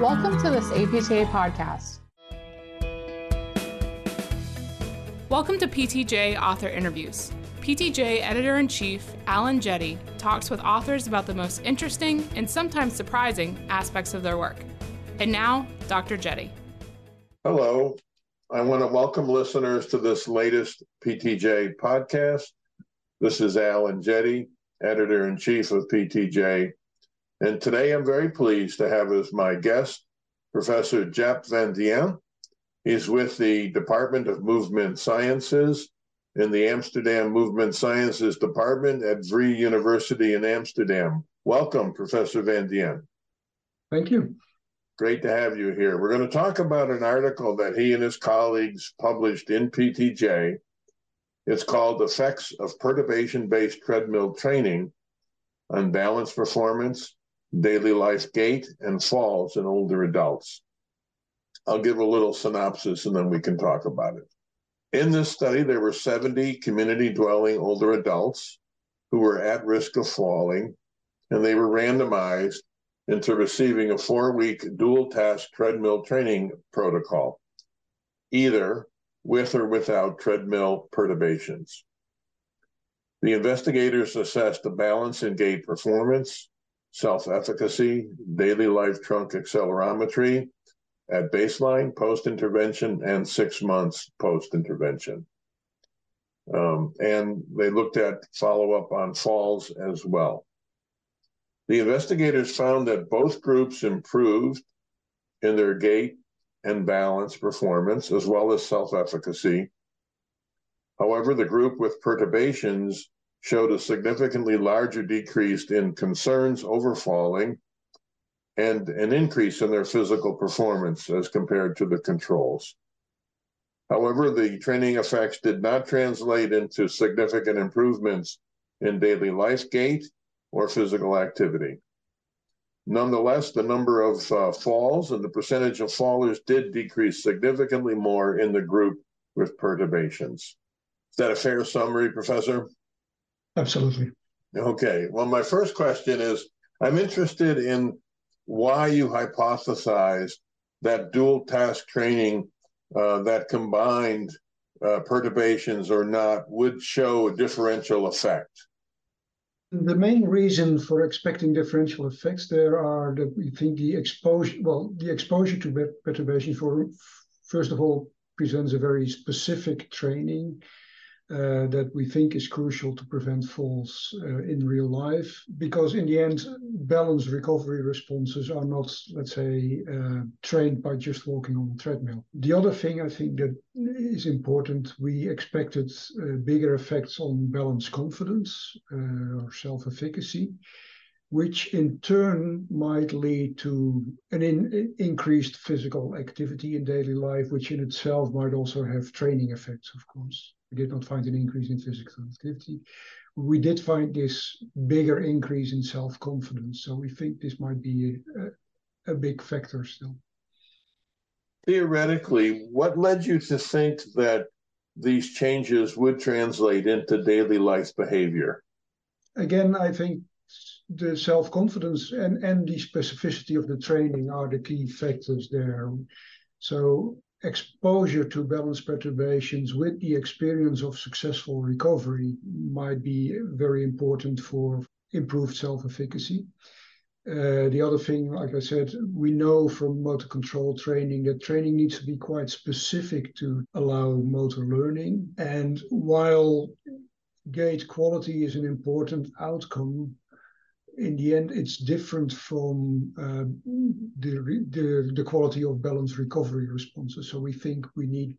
Welcome to this APTA podcast. Welcome to PTJ Author Interviews. PTJ Editor in Chief Alan Jette talks with authors about the most interesting and sometimes surprising aspects of their work. And now, Dr. Jette. Hello. I want to welcome listeners to this latest PTJ podcast. This is Alan Jette, Editor in Chief of PTJ. And today I'm very pleased to have as my guest Professor Jaap van Dieën. He's with the Department of Movement Sciences in the Amsterdam Movement Sciences Department at Vrije University in Amsterdam. Welcome, Professor van Dieën. Thank you. Great to have you here. We're going to talk about an article that he and his colleagues published in PTJ. It's called Effects of Perturbation Based Treadmill Training on Balance Performance, Daily Life Gait, and Falls in Older Adults. I'll give a little synopsis and then we can talk about it. In this study, there were 70 community dwelling older adults who were at risk of falling, and they were randomized into receiving a four week dual task treadmill training protocol, either with or without treadmill perturbations. The investigators assessed the balance and gait performance, self efficacy, daily life trunk accelerometry, at baseline, post intervention, and six months post intervention. Um, and they looked at follow up on falls as well. The investigators found that both groups improved in their gait and balance performance, as well as self efficacy. However, the group with perturbations showed a significantly larger decrease in concerns over falling and an increase in their physical performance as compared to the controls. However, the training effects did not translate into significant improvements in daily life gait or physical activity. Nonetheless, the number of uh, falls and the percentage of fallers did decrease significantly more in the group with perturbations. Is that a fair summary, Professor? Absolutely. Okay. Well, my first question is I'm interested in why you hypothesized that dual task training uh, that combined uh, perturbations or not would show a differential effect. The main reason for expecting differential effects there are that we think the exposure, well, the exposure to perturbation for, first of all, presents a very specific training uh, that we think is crucial to prevent falls uh, in real life because in the end balance recovery responses are not let's say uh, trained by just walking on a treadmill the other thing i think that is important we expected uh, bigger effects on balance confidence uh, or self-efficacy which in turn might lead to an in, increased physical activity in daily life, which in itself might also have training effects, of course. We did not find an increase in physical activity. We did find this bigger increase in self confidence. So we think this might be a, a big factor still. Theoretically, what led you to think that these changes would translate into daily life behavior? Again, I think the self confidence and, and the specificity of the training are the key factors there. So exposure to balance perturbations with the experience of successful recovery might be very important for improved self-efficacy. Uh, the other thing, like I said, we know from motor control training that training needs to be quite specific to allow motor learning. And while gait quality is an important outcome, in the end, it's different from uh, the, the, the quality of balance recovery responses. So we think we need,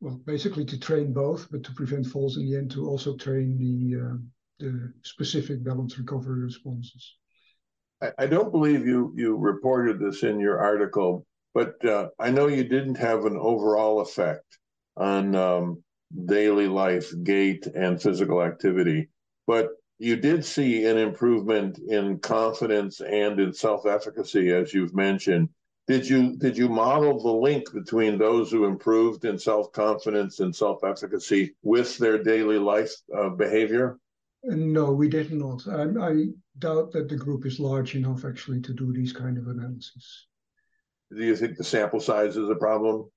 well, basically to train both, but to prevent falls in the end, to also train the uh, the specific balance recovery responses. I, I, don't believe you you reported this in your article, but uh, I know you didn't have an overall effect on um, daily life, gait, and physical activity. But you did see an improvement in confidence and in self-efficacy, as you've mentioned. Did you did you model the link between those who improved in self-confidence and self-efficacy with their daily life uh, behavior? No, we did not. I, I, doubt that the group is large enough actually to do these kind of analyses. do you think the sample size is a problem?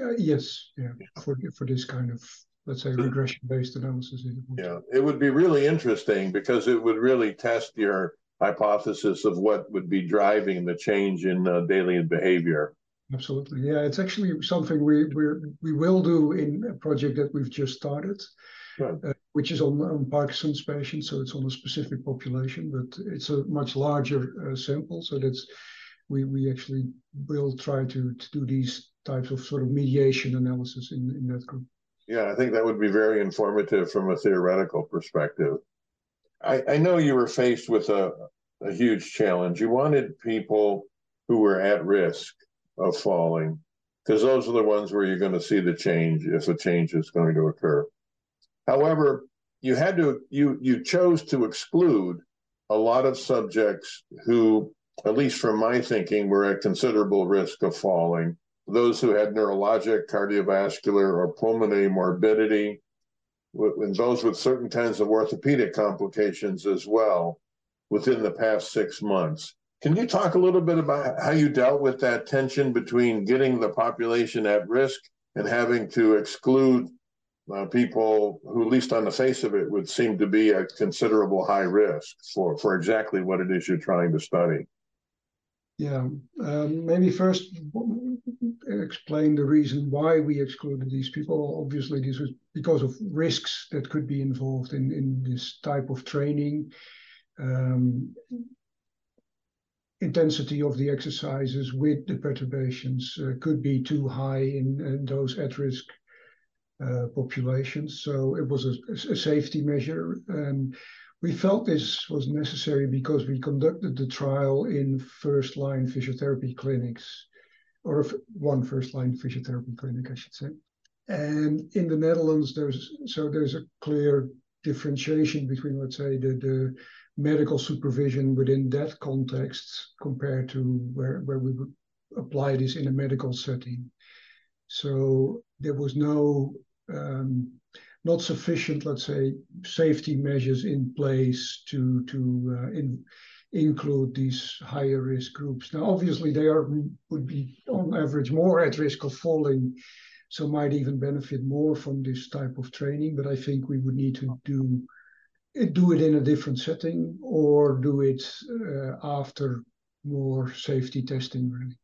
Uh, yes, yeah, for for this kind of let's say regression based analysis. Yeah, it would be really interesting because it would really test your hypothesis of what would be driving the change in uh, daily behavior. Absolutely, yeah. It's actually something we we we will do in a project that we've just started, uh, which is on, on Parkinson's patients. So it's on a specific population, but it's a much larger uh, sample. So that's we we actually will try to to do these types of sort of mediation analysis in in that group. Yeah, I think that would be very informative from a theoretical perspective. I, I know you were faced with a, a huge challenge. You wanted people who were at risk of falling, because those are the ones where you're going to see the change if a change is going to occur. However, you had to you you chose to exclude a lot of subjects who, at least from my thinking, were at considerable risk of falling those who had neurologic, cardiovascular, or pulmonary morbidity, and those with certain kinds of orthopedic complications as well within the past six months. Can you talk a little bit about how you dealt with that tension between getting the population at risk and having to exclude uh, people who, at least on the face of it, would seem to be at considerable high risk for, for exactly what it is you're trying to study? Yeah, um, maybe first explain the reason why we excluded these people. Obviously, this was because of risks that could be involved in, in this type of training. Um, intensity of the exercises with the perturbations uh, could be too high in, in those at-risk uh, populations. So it was a, a safety measure. Um, we felt this was necessary because we conducted the trial in first-line physiotherapy clinics or one first line physiotherapy clinic, I should say. And in the Netherlands, there's so there's a clear differentiation between, let's say, the, the medical supervision within that context compared to where, where we would apply this in a medical setting. So there was no um, not sufficient, let's say, safety measures in place to to uh, in, include these higher risk groups. Now, obviously, they are would be on average more at risk of falling, so might even benefit more from this type of training. But I think we would need to do do it in a different setting or do it uh, after more safety testing, really.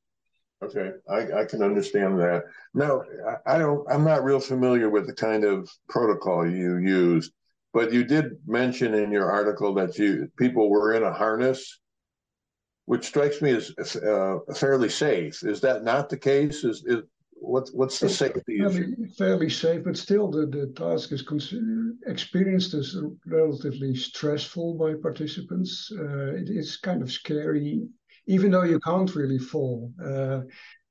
Okay, I, I can understand that. Now, I, I don't. I'm not real familiar with the kind of protocol you used. But you did mention in your article that you people were in a harness, which strikes me as uh, fairly safe. Is that not the case? Is, is what's what's the safety issue? fairly safe, but still the, the task is considered, experienced as relatively stressful by participants. Uh, it is kind of scary, even though you can't really fall. Uh,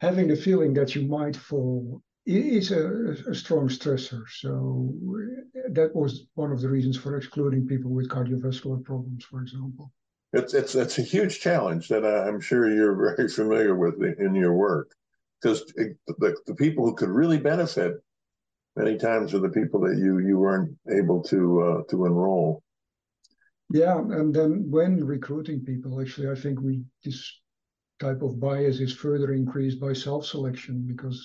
having the feeling that you might fall is a, a, strong stressor. So that was one of the reasons for excluding people with cardiovascular problems, for example. It's it's it's a huge challenge that I'm sure you're very familiar with in your work, because the, the people who could really benefit many times are the people that you you weren't able to uh, to enroll. Yeah, and then when recruiting people, actually, I think we this type of bias is further increased by self-selection because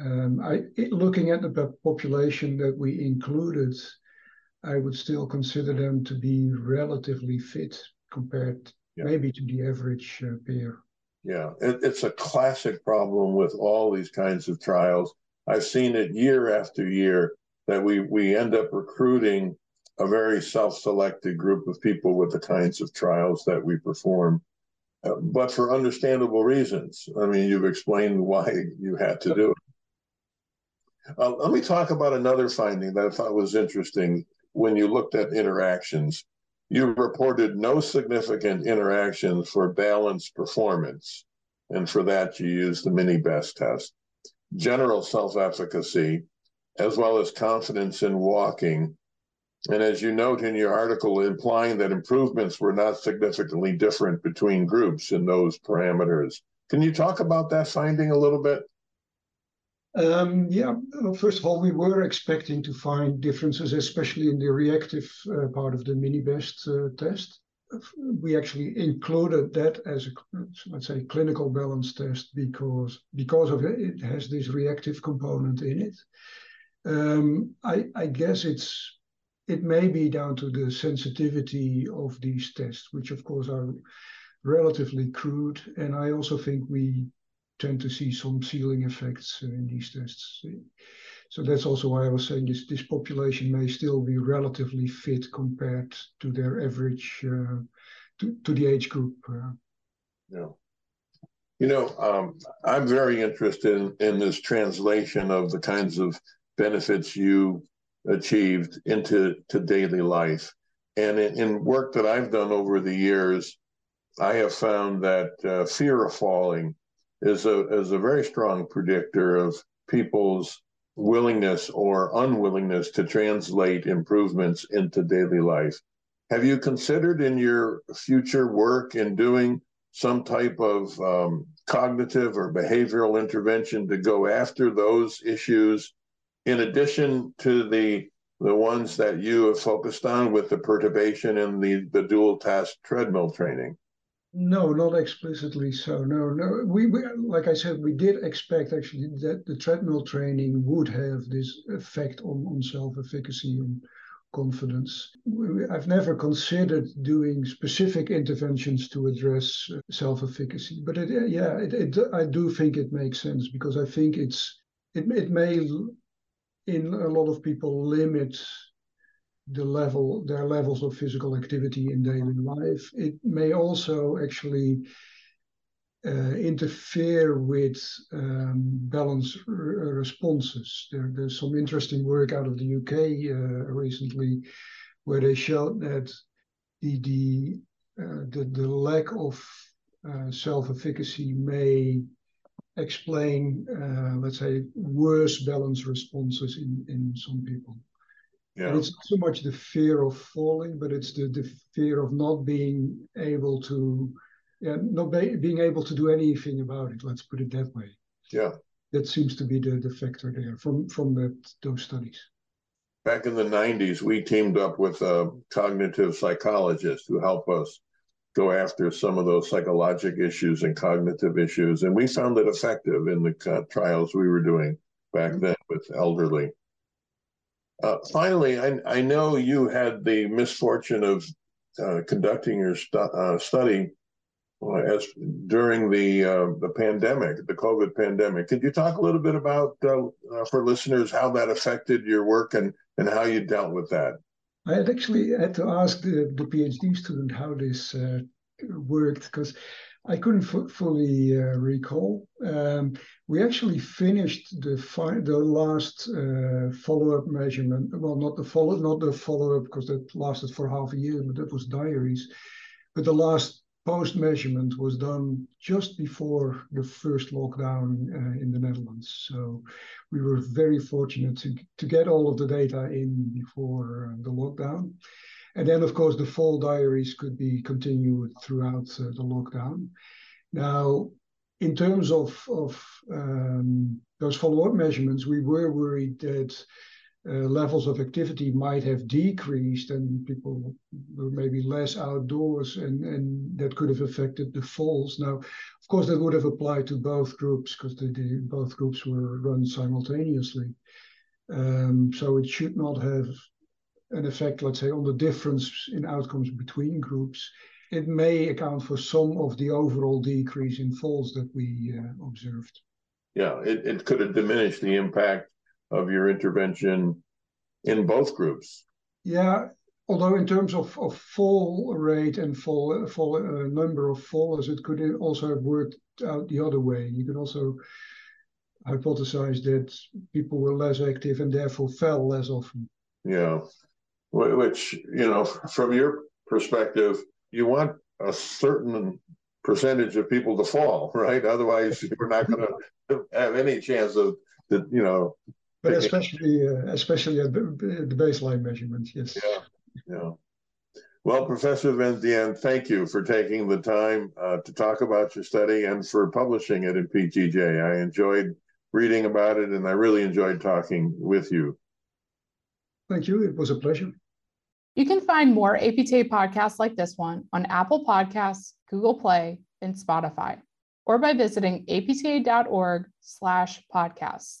um, I, looking at the population that we included, I would still consider them to be relatively fit compared yeah. maybe to the average uh, peer. Yeah, it, it's a classic problem with all these kinds of trials. I've seen it year after year that we we end up recruiting a very self-selected group of people with the kinds of trials that we perform, uh, but for understandable reasons. I mean, you've explained why you had to do it. Uh, let me talk about another finding that I thought was interesting when you looked at interactions. You reported no significant interactions for balanced performance, and for that you used the Mini-BESTest. General self efficacy, as well as confidence in walking, and as you note in your article, implying that improvements were not significantly different between groups in those parameters. Can you talk about that finding a little bit? Um, yeah, first of all, we were expecting to find differences, especially in the reactive uh, part of the mini-best uh, test. we actually included that as a let's say clinical balance test because because of it, it has this reactive component in it. Um, I, I guess it's it may be down to the sensitivity of these tests, which of course are relatively crude, and I also think we tend to see some ceiling effects in these tests. So that's also why I was saying this, this population may still be relatively fit compared to their average, uh, to, to the age group. Uh. Yeah. You know, um, I'm very interested in, in this translation of the kinds of benefits you achieved into to daily life. And in, in work that I've done over the years, I have found that uh, fear of falling is a is a very strong predictor of people's willingness or unwillingness to translate improvements into daily life. Have you considered in your future work in doing some type of um, cognitive or behavioral intervention to go after those issues in addition to the the ones that you have focused on with the perturbation and the, the dual task treadmill training? No, not explicitly so. No, no. We, we, like I said, we did expect actually that the treadmill training would have this effect on, on self-efficacy and confidence. I've never considered doing specific interventions to address uh, self-efficacy, but it, yeah, it, it, I do think it makes sense because I think it's it, it may in a lot of people limit the level their levels of physical activity in daily life. It may also actually uh, interfere with um, balance responses. There, there's some interesting work out of the UK uh, recently where they showed that the the uh, the, the lack of uh, self-efficacy may explain, uh, let's say, worse balance responses in, in some people. Yeah. And it's not so much the fear of falling, but it's the, the fear of not being able to, yeah, not be, being able to do anything about it. Let's put it that way. Yeah. That seems to be the, the factor there from from that, those studies. Back in the 90s, we teamed up with a cognitive psychologist who helped us go after some of those psychologic issues and cognitive issues. And we found it effective in the trials we were doing back mm-hmm. then with elderly. Uh, finally, I, I, know you had the misfortune of uh, conducting your stu- uh, study uh, as during the uh, the pandemic, the COVID pandemic. Could you talk a little bit about uh, for listeners how that affected your work and and how you dealt with that? I had actually had to ask the, the PhD student how this worked because I couldn't f- fully uh, recall. Um, we actually finished the fi- the last uh, follow up measurement. Well, not the follow not the follow up because that lasted for half a year, but that was diaries. But the last post measurement was done just before the first lockdown uh, in the Netherlands. So we were very fortunate to to get all of the data in before uh, the lockdown. And then, of course, the fall diaries could be continued throughout uh, the lockdown. Now, in terms of, of um, those follow-up measurements, we were worried that levels of activity might have decreased and people were maybe less outdoors and, and that could have affected the falls. Now, of course, that would have applied to both groups because both groups were run simultaneously. Um, so it should not have an effect, let's say, on the difference in outcomes between groups, it may account for some of the overall decrease in falls that we uh, observed. Yeah, it, it could have diminished the impact of your intervention in both groups. Yeah, although in terms of, of fall rate and fall, fall uh, number of falls, it could also have worked out the other way. You could also hypothesize that people were less active and therefore fell less often. Yeah, which you know from your perspective you want a certain percentage of people to fall right otherwise you're not going to have any chance of you know but especially uh, especially at the baseline measurements yes. Yeah yeah. Well professor van Dieën thank you for taking the time uh, to talk about your study and for publishing it in ptj i enjoyed reading about it and i really enjoyed talking with you. Thank you. It was a pleasure. You can find more APTA podcasts like this one on Apple Podcasts, Google Play, and Spotify, or by visiting apta.org slash podcasts.